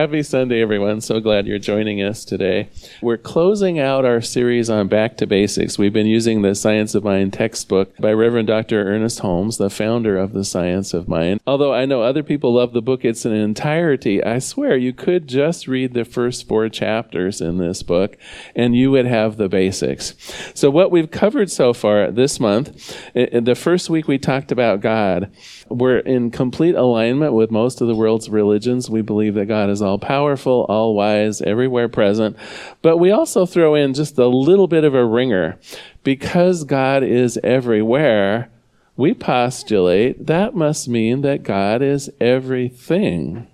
Happy Sunday, everyone. So glad you're joining us today. We're closing out our series on Back to Basics. We've been using the Science of Mind textbook by Reverend Dr. Ernest Holmes, the founder of the Science of Mind. Although I know other people love the book, it's in entirety. I swear you could just read the first four chapters in this book and you would have the basics. So, what we've covered so far this month, the first week we talked about God. We're in complete alignment with most of the world's religions. We believe that God is all powerful, all wise, everywhere present. But we also throw in just a little bit of a ringer. Because God is everywhere, we postulate that must mean that God is everything.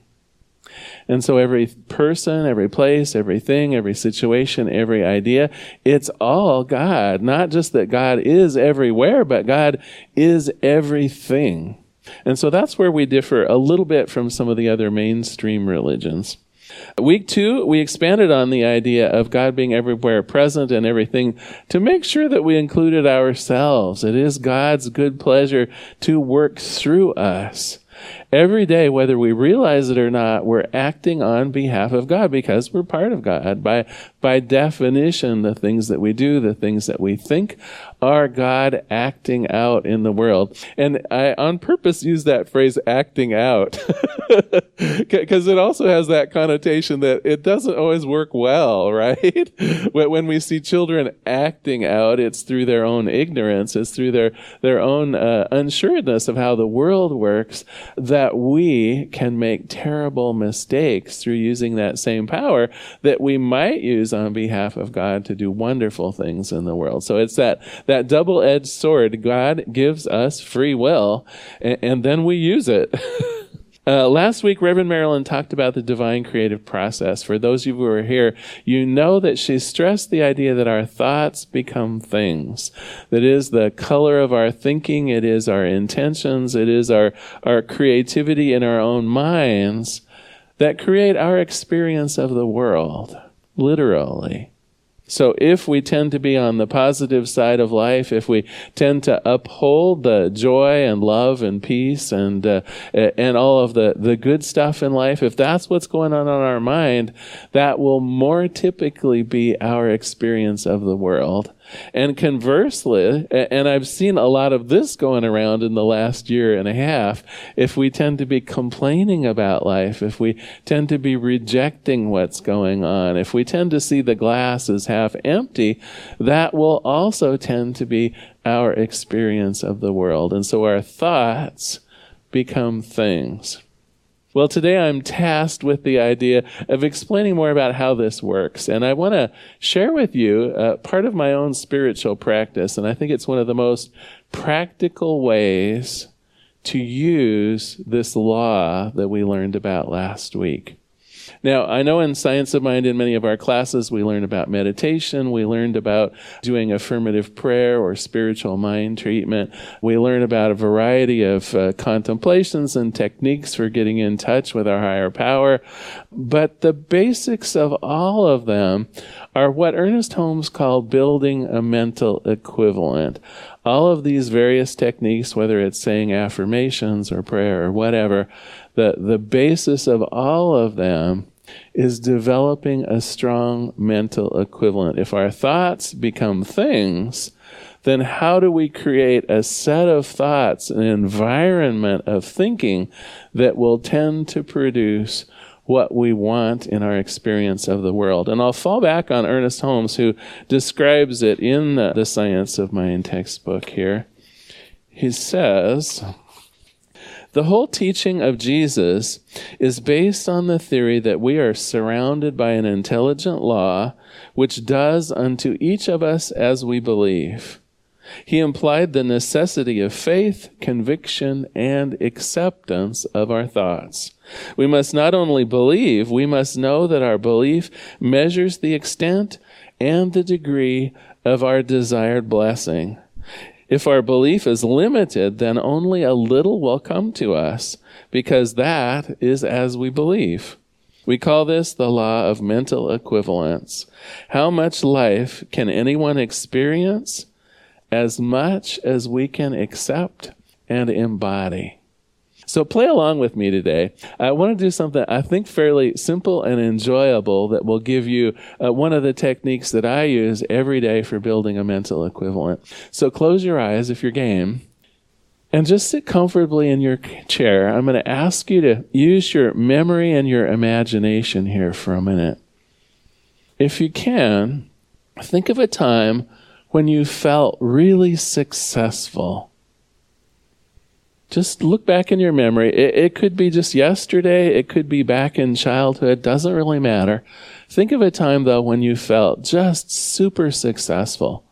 And so every person, every place, everything, every situation, every idea, it's all God. Not just that God is everywhere, but God is everything. And so that's where we differ a little bit from some of the other mainstream religions. Week two, we expanded on the idea of God being everywhere present and everything to make sure that we included ourselves. It is God's good pleasure to work through us. Every day, whether we realize it or not, we're acting on behalf of God because we're part of God. By, by definition, the things that we do, the things that we think, are God acting out in the world. And I, on purpose, use that phrase acting out because it also has that connotation that it doesn't always work well, right? when we see children acting out, it's through their own ignorance, it's through their, their own uh, unsureness of how the world works that we can make terrible mistakes through using that same power that we might use on behalf of God to do wonderful things in the world. So it's that that double edged sword. God gives us free will, and, and then we use it. Uh, last week, Reverend Marilyn talked about the divine creative process. For those of you who are here, you know that she stressed the idea that our thoughts become things. That is the color of our thinking, it is our intentions, it is our, our creativity in our own minds that create our experience of the world, literally. So if we tend to be on the positive side of life, if we tend to uphold the joy and love and peace and uh, and all of the the good stuff in life, if that's what's going on in our mind, that will more typically be our experience of the world. And conversely, and I've seen a lot of this going around in the last year and a half, if we tend to be complaining about life, if we tend to be rejecting what's going on, if we tend to see the glass as half empty, that will also tend to be our experience of the world. And so our thoughts become things. Well, today I'm tasked with the idea of explaining more about how this works. And I want to share with you uh, part of my own spiritual practice. And I think it's one of the most practical ways to use this law that we learned about last week. Now, I know in Science of Mind, in many of our classes, we learned about meditation. We learned about doing affirmative prayer or spiritual mind treatment. We learned about a variety of uh, contemplations and techniques for getting in touch with our higher power. But the basics of all of them are what Ernest Holmes called building a mental equivalent all of these various techniques, whether it's saying affirmations or prayer or whatever, the, the basis of all of them is developing a strong mental equivalent. If our thoughts become things, then how do we create a set of thoughts, an environment of thinking that will tend to produce what we want in our experience of the world? And I'll fall back on Ernest Holmes, who describes it in the, the Science of Mind textbook here. He says, the whole teaching of Jesus is based on the theory that we are surrounded by an intelligent law which does unto each of us as we believe. He implied the necessity of faith, conviction, and acceptance of our thoughts. We must not only believe, we must know that our belief measures the extent and the degree of our desired blessing. If our belief is limited, then only a little will come to us, because that is as we believe. We call this the law of mental equivalence. How much life can anyone experience? As much as we can accept and embody. So play along with me today. I want to do something I think fairly simple and enjoyable that will give you uh, one of the techniques that I use every day for building a mental equivalent. So close your eyes if you're game. And just sit comfortably in your chair. I'm going to ask you to use your memory and your imagination here for a minute. If you can, think of a time when you felt really successful. Just look back in your memory. It, it, could be just yesterday, it could be back in childhood, doesn't really matter. Think of a time, though, when you felt just super successful.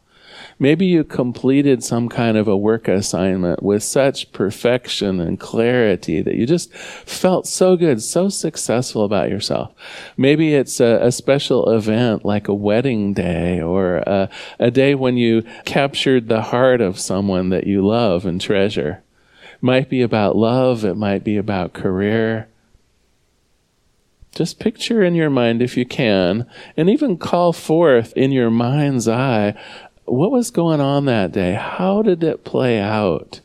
Maybe you completed some kind of a work assignment with such perfection and clarity that you just felt so good, so successful about yourself. Maybe it's a, a special event like a wedding day or a, a day when you captured the heart of someone that you love and treasure. Might be about love, it might be about career. Just picture in your mind, if you can, and even call forth in your mind's eye what was going on that day? How did it play out?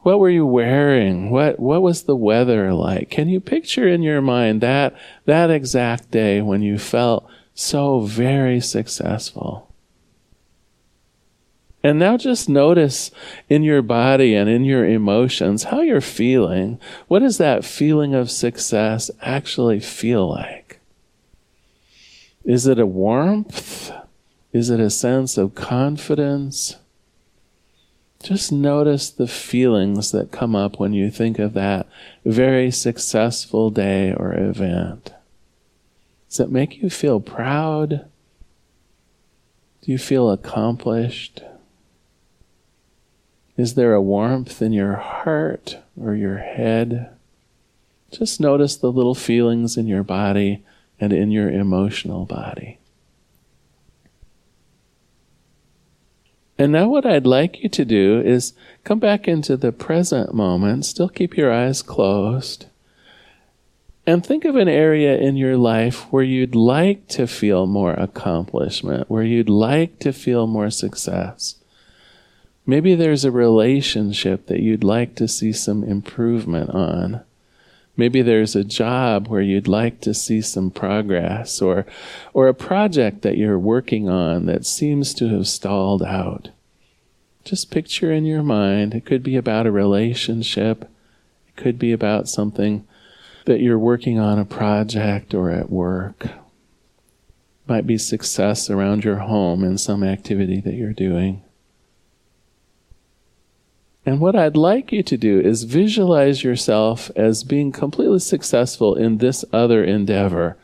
What were you wearing? What what was the weather like? Can you picture in your mind that that exact day when you felt so very successful? And now just notice in your body and in your emotions how you're feeling. What does that feeling of success actually feel like? Is it a warmth? Is it a sense of confidence? Just notice the feelings that come up when you think of that very successful day or event. Does it make you feel proud? Do you feel accomplished? Is there a warmth in your heart or your head? Just notice the little feelings in your body and in your emotional body. And now, what I'd like you to do is come back into the present moment, still keep your eyes closed, and think of an area in your life where you'd like to feel more accomplishment, where you'd like to feel more success. Maybe there's a relationship that you'd like to see some improvement on. Maybe there's a job where you'd like to see some progress or, or a project that you're working on that seems to have stalled out. Just picture in your mind, it could be about a relationship, it could be about something that you're working on a project or at work. It might be success around your home in some activity that you're doing. And what I'd like you to do is visualize yourself as being completely successful in this other endeavor.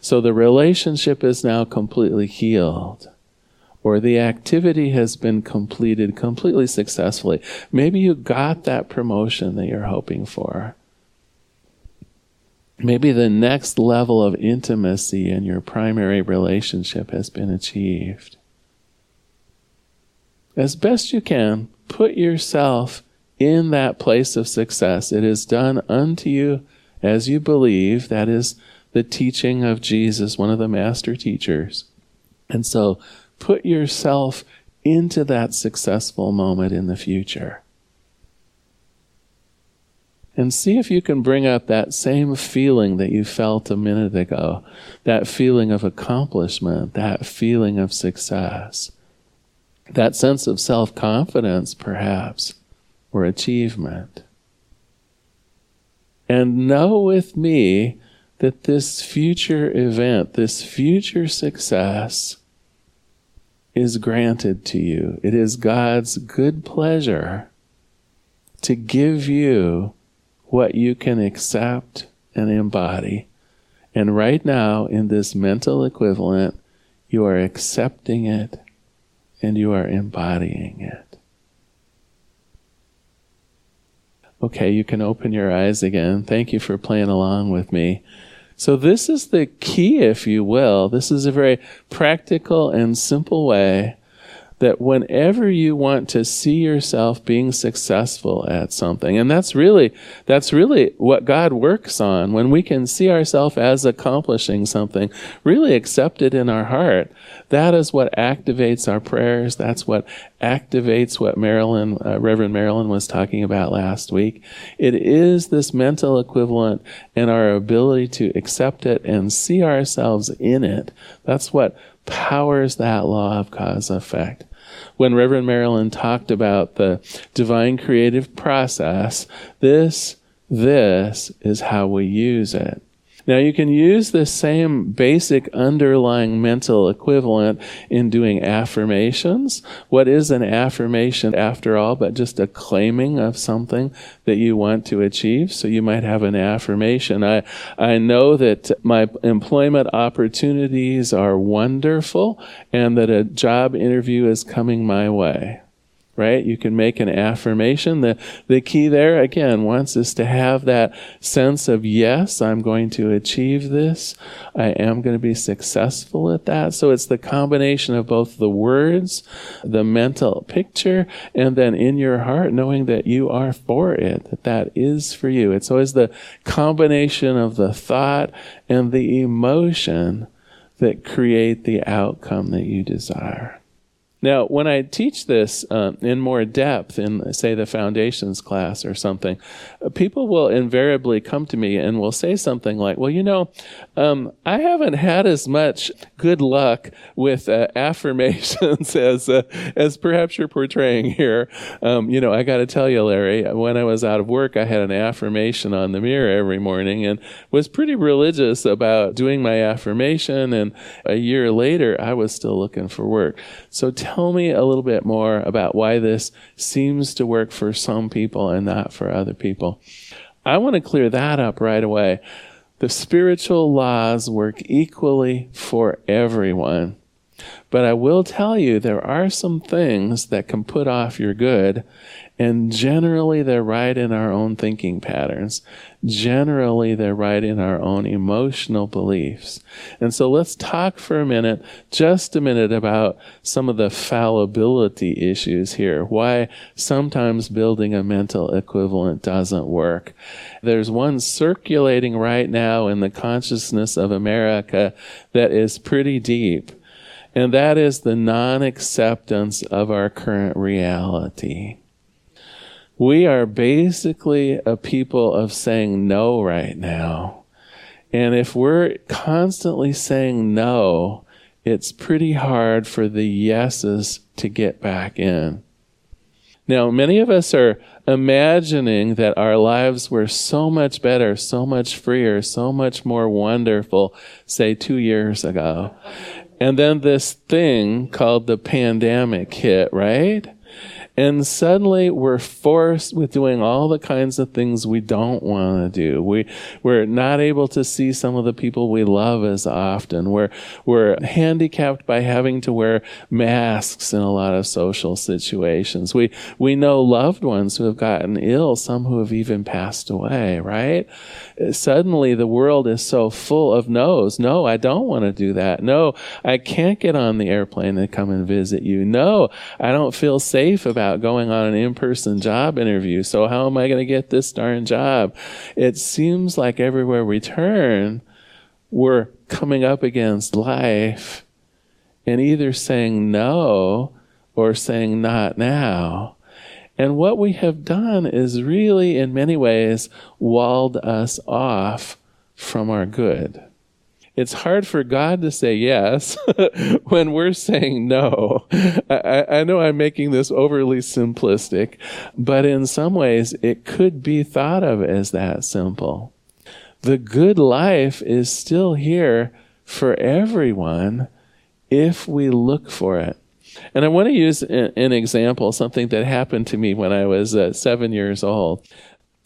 So the relationship is now completely healed or the activity has been completed completely successfully. Maybe you got that promotion that you're hoping for. Maybe the next level of intimacy in your primary relationship has been achieved. As best you can, put yourself in that place of success. It is done unto you as you believe. That is the teaching of Jesus, one of the master teachers. And so put yourself into that successful moment in the future. And see if you can bring up that same feeling that you felt a minute ago that feeling of accomplishment, that feeling of success, that sense of self confidence, perhaps, or achievement. And know with me that this future event, this future success, is granted to you. It is God's good pleasure to give you what you can accept and embody. And right now, in this mental equivalent, you are accepting it and you are embodying it. Okay, you can open your eyes again. Thank you for playing along with me. So, this is the key, if you will. This is a very practical and simple way that whenever you want to see yourself being successful at something, and that's really, that's really what God works on, when we can see ourselves as accomplishing something, really accept it in our heart, that is what activates our prayers. That's what activates what Marilyn, uh, Reverend Marilyn was talking about last week. It is this mental equivalent and our ability to accept it and see ourselves in it. That's what powers that law of cause effect. When Reverend Marilyn talked about the divine creative process, this, this is how we use it. Now, you can use the same basic underlying mental equivalent in doing affirmations. What is an affirmation, after all, but just a claiming of something that you want to achieve? So you might have an affirmation. I, I know that my employment opportunities are wonderful and that a job interview is coming my way right? You can make an affirmation. The, the key there, again, once is to have that sense of, yes, I'm going to achieve this. I am going to be successful at that. So it's the combination of both the words, the mental picture, and then in your heart, knowing that you are for it, that that is for you. It's always the combination of the thought and the emotion that create the outcome that you desire. Now, when I teach this uh, in more depth in, say, the foundations class or something, uh, people will invariably come to me and will say something like, Well, you know, um, I haven't had as much good luck with uh, affirmations as, uh, as perhaps you're portraying here. Um, you know, I got to tell you, Larry, when I was out of work, I had an affirmation on the mirror every morning and was pretty religious about doing my affirmation. And a year later, I was still looking for work. So tell me a little bit more about why this seems to work for some people and not for other people. I want to clear that up right away. The spiritual laws work equally for everyone. But I will tell you, there are some things that can put off your good, and generally they're right in our own thinking patterns. Generally, they're right in our own emotional beliefs. And so let's talk for a minute, just a minute, about some of the fallibility issues here. Why sometimes building a mental equivalent doesn't work. There's one circulating right now in the consciousness of America that is pretty deep and that is the non acceptance of our current reality. We are basically a people of saying no right now. And if we're constantly saying no, it's pretty hard for the yeses to get back in. Now, many of us are imagining that our lives were so much better, so much freer, so much more wonderful, say two years ago. And then this thing called the pandemic hit, right? And suddenly we're forced with doing all the kinds of things we don't want to do. We, we're not able to see some of the people we love as often. We're, we're handicapped by having to wear masks in a lot of social situations. We, we know loved ones who have gotten ill, some who have even passed away, right? Suddenly the world is so full of no's. No, I don't want to do that. No, I can't get on the airplane and come and visit you. No, I don't feel safe about about going on an in person job interview. So, how am I going to get this darn job? It seems like everywhere we turn, we're coming up against life and either saying no or saying not now. And what we have done is really, in many ways, walled us off from our good. It's hard for God to say yes when we're saying no. I, I, know I'm making this overly simplistic, but in some ways it could be thought of as that simple. The good life is still here for everyone if we look for it. And I want to use an example, something that happened to me when I was uh, seven years old.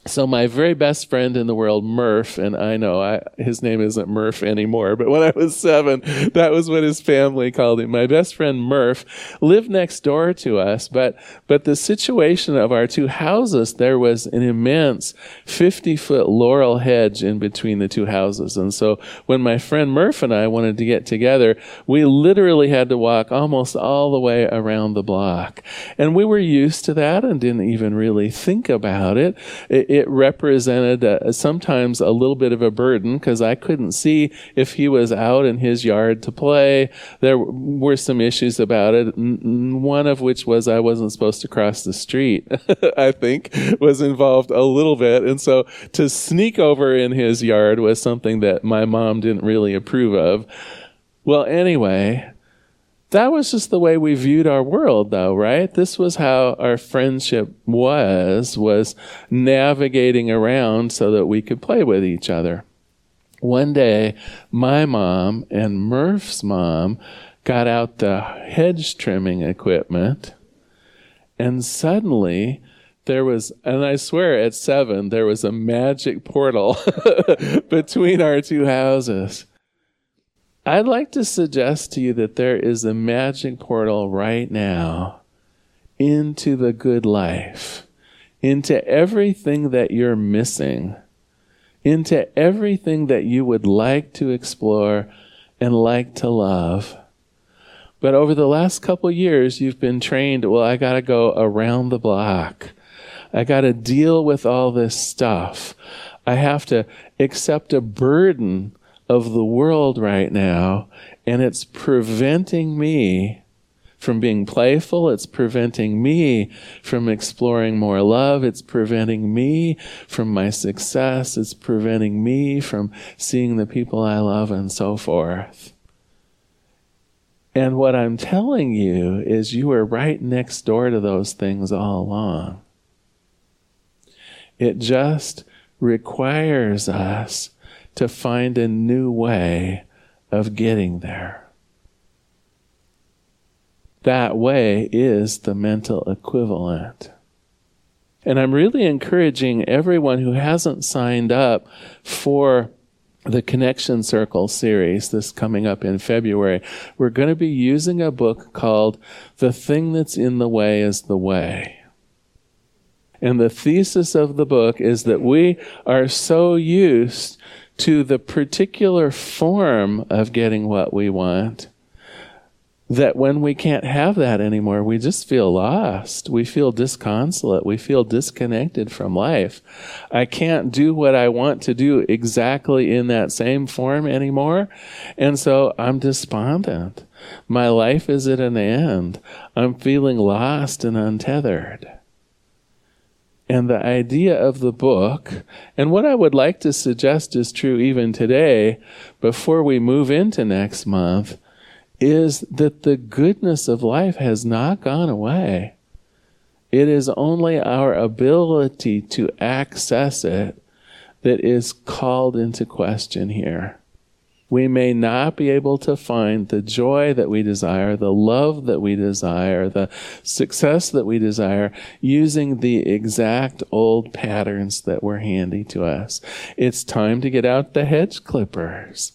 So my very best friend in the world, Murph, and I know I, his name isn't Murph anymore, but when I was seven, that was what his family called him. My best friend Murph lived next door to us, but but the situation of our two houses, there was an immense fifty foot laurel hedge in between the two houses, and so when my friend Murph and I wanted to get together, we literally had to walk almost all the way around the block, and we were used to that and didn't even really think about it, it it represented uh, sometimes a little bit of a burden because I couldn't see if he was out in his yard to play. There were some issues about it. One of which was I wasn't supposed to cross the street, I think, was involved a little bit. And so to sneak over in his yard was something that my mom didn't really approve of. Well, anyway, that was just the way we viewed our world though right this was how our friendship was was navigating around so that we could play with each other one day my mom and murph's mom got out the hedge trimming equipment and suddenly there was, and I swear at seven, there was a magic portal between our two houses. I'd like to suggest to you that there is a magic portal right now into the good life, into everything that you're missing, into everything that you would like to explore and like to love. But over the last couple years, you've been trained, well, I got to go around the block. I got to deal with all this stuff. I have to accept a burden of the world right now, and it's preventing me from being playful. It's preventing me from exploring more love. It's preventing me from my success. It's preventing me from seeing the people I love and so forth. And what I'm telling you is you were right next door to those things all along. It just requires us to find a new way of getting there. That way is the mental equivalent. And I'm really encouraging everyone who hasn't signed up for the Connection Circle series, this coming up in February. We're going to be using a book called The Thing That's in the Way is the Way. And the thesis of the book is that we are so used to the particular form of getting what we want that when we can't have that anymore, we just feel lost. We feel disconsolate. We feel disconnected from life. I can't do what I want to do exactly in that same form anymore. And so I'm despondent. My life is at an end. I'm feeling lost and untethered. And the idea of the book, and what I would like to suggest is true even today, before we move into next month, is that the goodness of life has not gone away. It is only our ability to access it that is called into question here we may not be able to find the joy that we desire, the love that we desire, the success that we desire using the exact old patterns that were handy to us. It's time to get out the hedge clippers.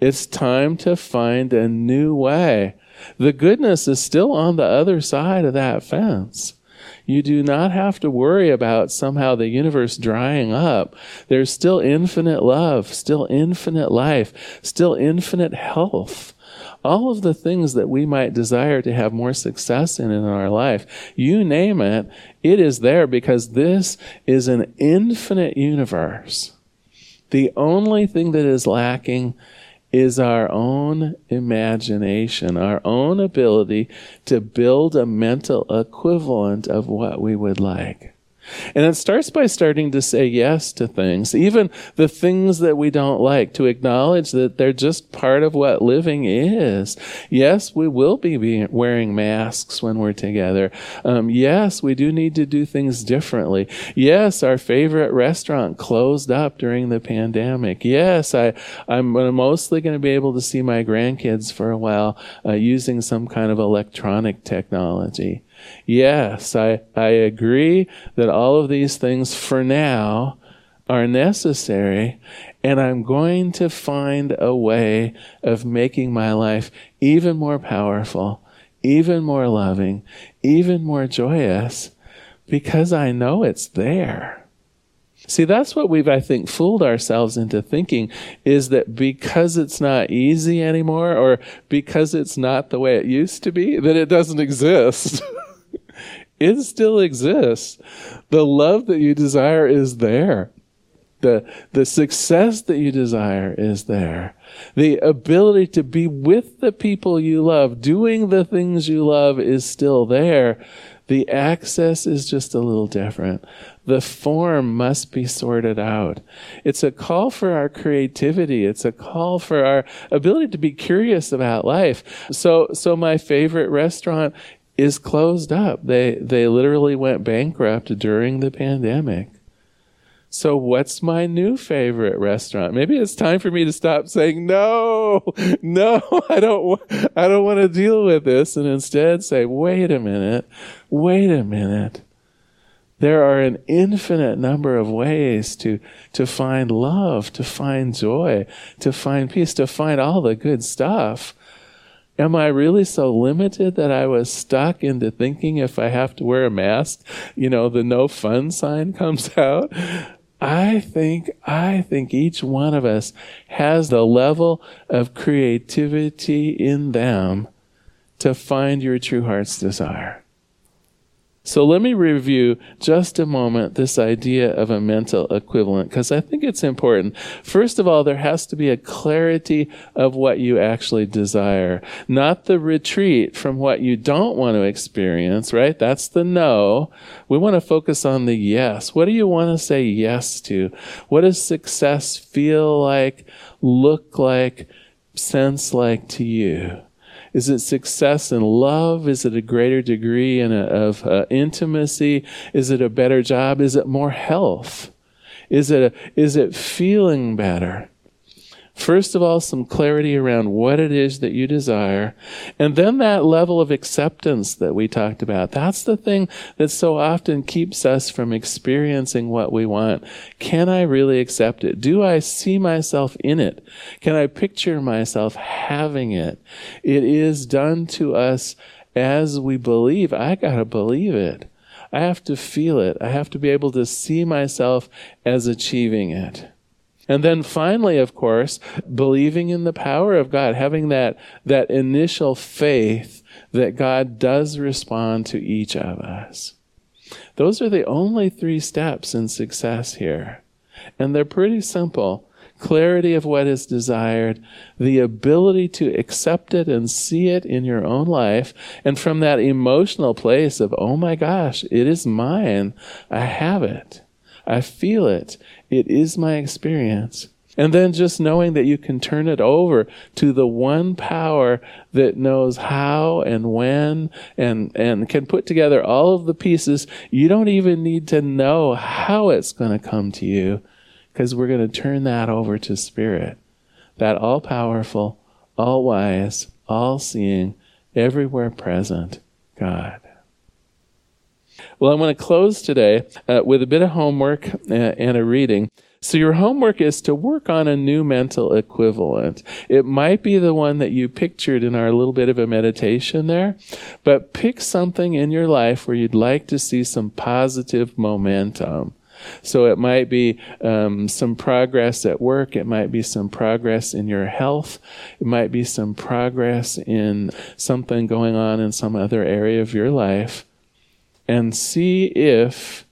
It's time to find a new way. The goodness is still on the other side of that fence. You do not have to worry about somehow the universe drying up. There's still infinite love, still infinite life, still infinite health. All of the things that we might desire to have more success in in our life, you name it, it is there because this is an infinite universe. The only thing that is lacking is our own imagination, our own ability to build a mental equivalent of what we would like. And it starts by starting to say yes to things, even the things that we don't like, to acknowledge that they're just part of what living is. Yes, we will be wearing masks when we're together. Um, yes, we do need to do things differently. Yes, our favorite restaurant closed up during the pandemic. Yes, I, I'm mostly going to be able to see my grandkids for a while uh, using some kind of electronic technology. Yes, I, I agree that all of these things for now are necessary, and I'm going to find a way of making my life even more powerful, even more loving, even more joyous, because I know it's there. See, that's what we've, I think, fooled ourselves into thinking is that because it's not easy anymore or because it's not the way it used to be, that it doesn't exist. it still exists. The love that you desire is there. The, the success that you desire is there. The ability to be with the people you love, doing the things you love is still there. The access is just a little different. The form must be sorted out. It's a call for our creativity. It's a call for our ability to be curious about life. So, so my favorite restaurant is closed up. They, they literally went bankrupt during the pandemic. So what's my new favorite restaurant? Maybe it's time for me to stop saying no, no, I don't, I don't want to deal with this and instead say, wait a minute, wait a minute. There are an infinite number of ways to, to find love, to find joy, to find peace, to find all the good stuff. Am I really so limited that I was stuck into thinking if I have to wear a mask, you know, the no fun sign comes out? I think, I think each one of us has the level of creativity in them to find your true heart's desire. So let me review just a moment this idea of a mental equivalent because I think it's important. First of all, there has to be a clarity of what you actually desire, not the retreat from what you don't want to experience, right? That's the no. We want to focus on the yes. What do you want to say yes to? What does success feel like, look like, sense like to you? Is it success in love? Is it a greater degree in a, of uh, intimacy? Is it a better job? Is it more health? Is it, a, is it feeling better? First of all, some clarity around what it is that you desire. And then that level of acceptance that we talked about. That's the thing that so often keeps us from experiencing what we want. Can I really accept it? Do I see myself in it? Can I picture myself having it? It is done to us as we believe. I gotta believe it. I have to feel it. I have to be able to see myself as achieving it. And then finally, of course, believing in the power of God, having that, that initial faith that God does respond to each of us. Those are the only three steps in success here. And they're pretty simple. Clarity of what is desired, the ability to accept it and see it in your own life, and from that emotional place of, oh my gosh, it is mine. I have it. I feel it. It is my experience. And then just knowing that you can turn it over to the one power that knows how and when and, and can put together all of the pieces. You don't even need to know how it's going to come to you because we're going to turn that over to Spirit. That all powerful, all wise, all seeing, everywhere present God. Well, I want to close today uh, with a bit of homework uh, and a reading. So your homework is to work on a new mental equivalent. It might be the one that you pictured in our little bit of a meditation there, but pick something in your life where you'd like to see some positive momentum. So it might be um, some progress at work. It might be some progress in your health. It might be some progress in something going on in some other area of your life and see if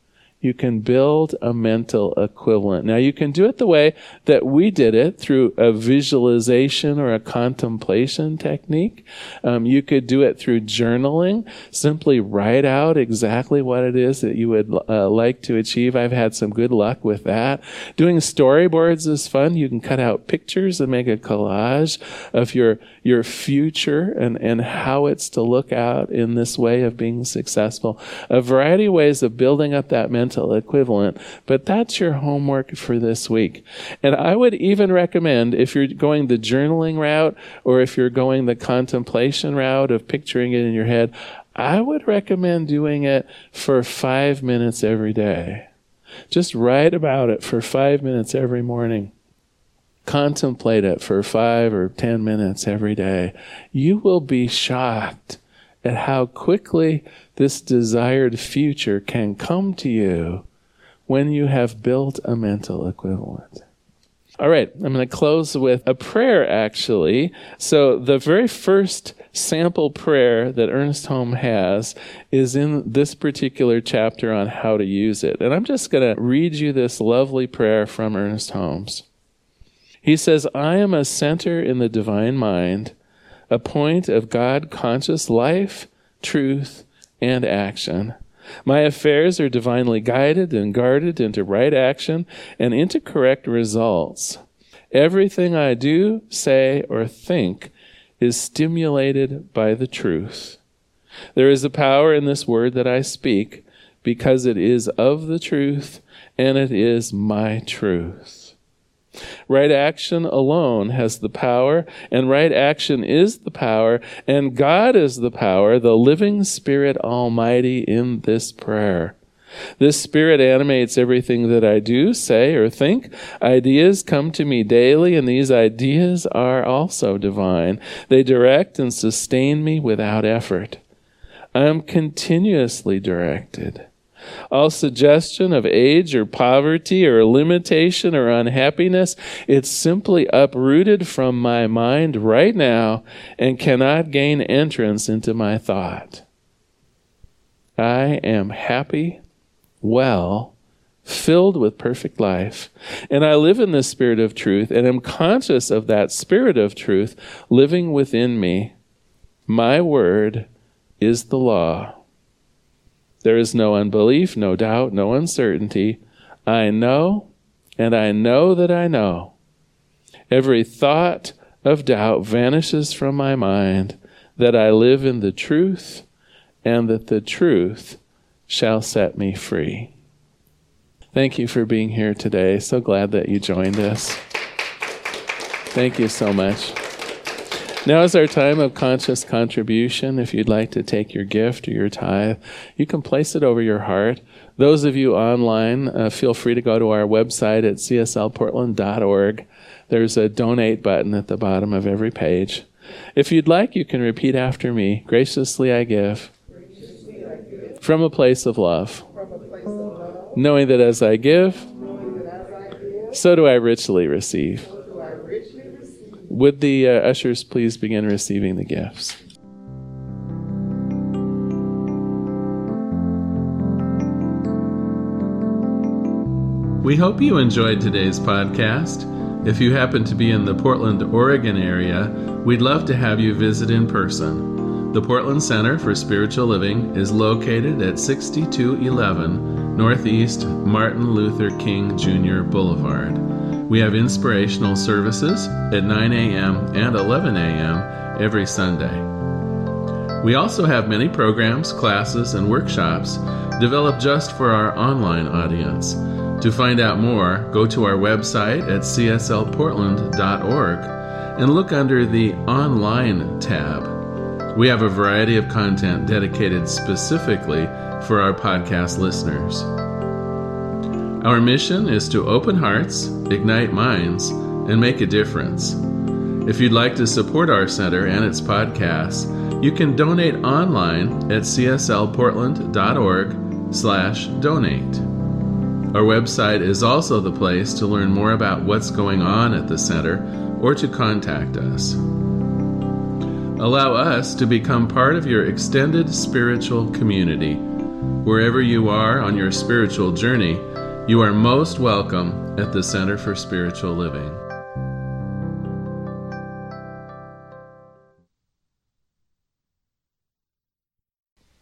you can build a mental equivalent. Now, you can do it the way that we did it through a visualization or a contemplation technique. Um, you could do it through journaling. Simply write out exactly what it is that you would uh, like to achieve. I've had some good luck with that. Doing storyboards is fun. You can cut out pictures and make a collage of your your future and, and how it's to look out in this way of being successful. A variety of ways of building up that mental equivalent, but that's your homework for this week. And I would even recommend if you're going the journaling route or if you're going the contemplation route of picturing it in your head, I would recommend doing it for five minutes every day. Just write about it for five minutes every morning. Contemplate it for five or ten minutes every day. You will be shocked at how quickly this desired future can come to you when you have built a mental equivalent. All right, I'm going to close with a prayer actually. So, the very first sample prayer that Ernest Holmes has is in this particular chapter on how to use it. And I'm just going to read you this lovely prayer from Ernest Holmes. He says, I am a center in the divine mind, a point of God conscious life, truth, and action. My affairs are divinely guided and guarded into right action and into correct results. Everything I do, say, or think is stimulated by the truth. There is a power in this word that I speak because it is of the truth and it is my truth. Right action alone has the power, and right action is the power, and God is the power, the living Spirit Almighty in this prayer. This Spirit animates everything that I do, say, or think. Ideas come to me daily, and these ideas are also divine. They direct and sustain me without effort. I am continuously directed. All suggestion of age or poverty or limitation or unhappiness, it's simply uprooted from my mind right now and cannot gain entrance into my thought. I am happy, well, filled with perfect life, and I live in the spirit of truth and am conscious of that spirit of truth living within me. My word is the law. There is no unbelief, no doubt, no uncertainty. I know, and I know that I know. Every thought of doubt vanishes from my mind that I live in the truth and that the truth shall set me free. Thank you for being here today. So glad that you joined us. Thank you so much. Now is our time of conscious contribution. If you'd like to take your gift or your tithe, you can place it over your heart. Those of you online, uh, feel free to go to our website at cslportland.org. There's a donate button at the bottom of every page. If you'd like, you can repeat after me Graciously I give, from a place of love, knowing that as I give, so do I richly receive. Would the uh, ushers please begin receiving the gifts? We hope you enjoyed today's podcast. If you happen to be in the Portland, Oregon area, we'd love to have you visit in person. The Portland Center for Spiritual Living is located at 6211 Northeast Martin Luther King Jr. Boulevard. We have inspirational services at 9 a.m. and 11 a.m. every Sunday. We also have many programs, classes, and workshops developed just for our online audience. To find out more, go to our website at cslportland.org and look under the Online tab. We have a variety of content dedicated specifically for our podcast listeners. Our mission is to open hearts, ignite minds, and make a difference. If you'd like to support our center and its podcasts, you can donate online at cslportland.org/donate. Our website is also the place to learn more about what's going on at the center or to contact us. Allow us to become part of your extended spiritual community. Wherever you are on your spiritual journey, you are most welcome at the Center for Spiritual Living.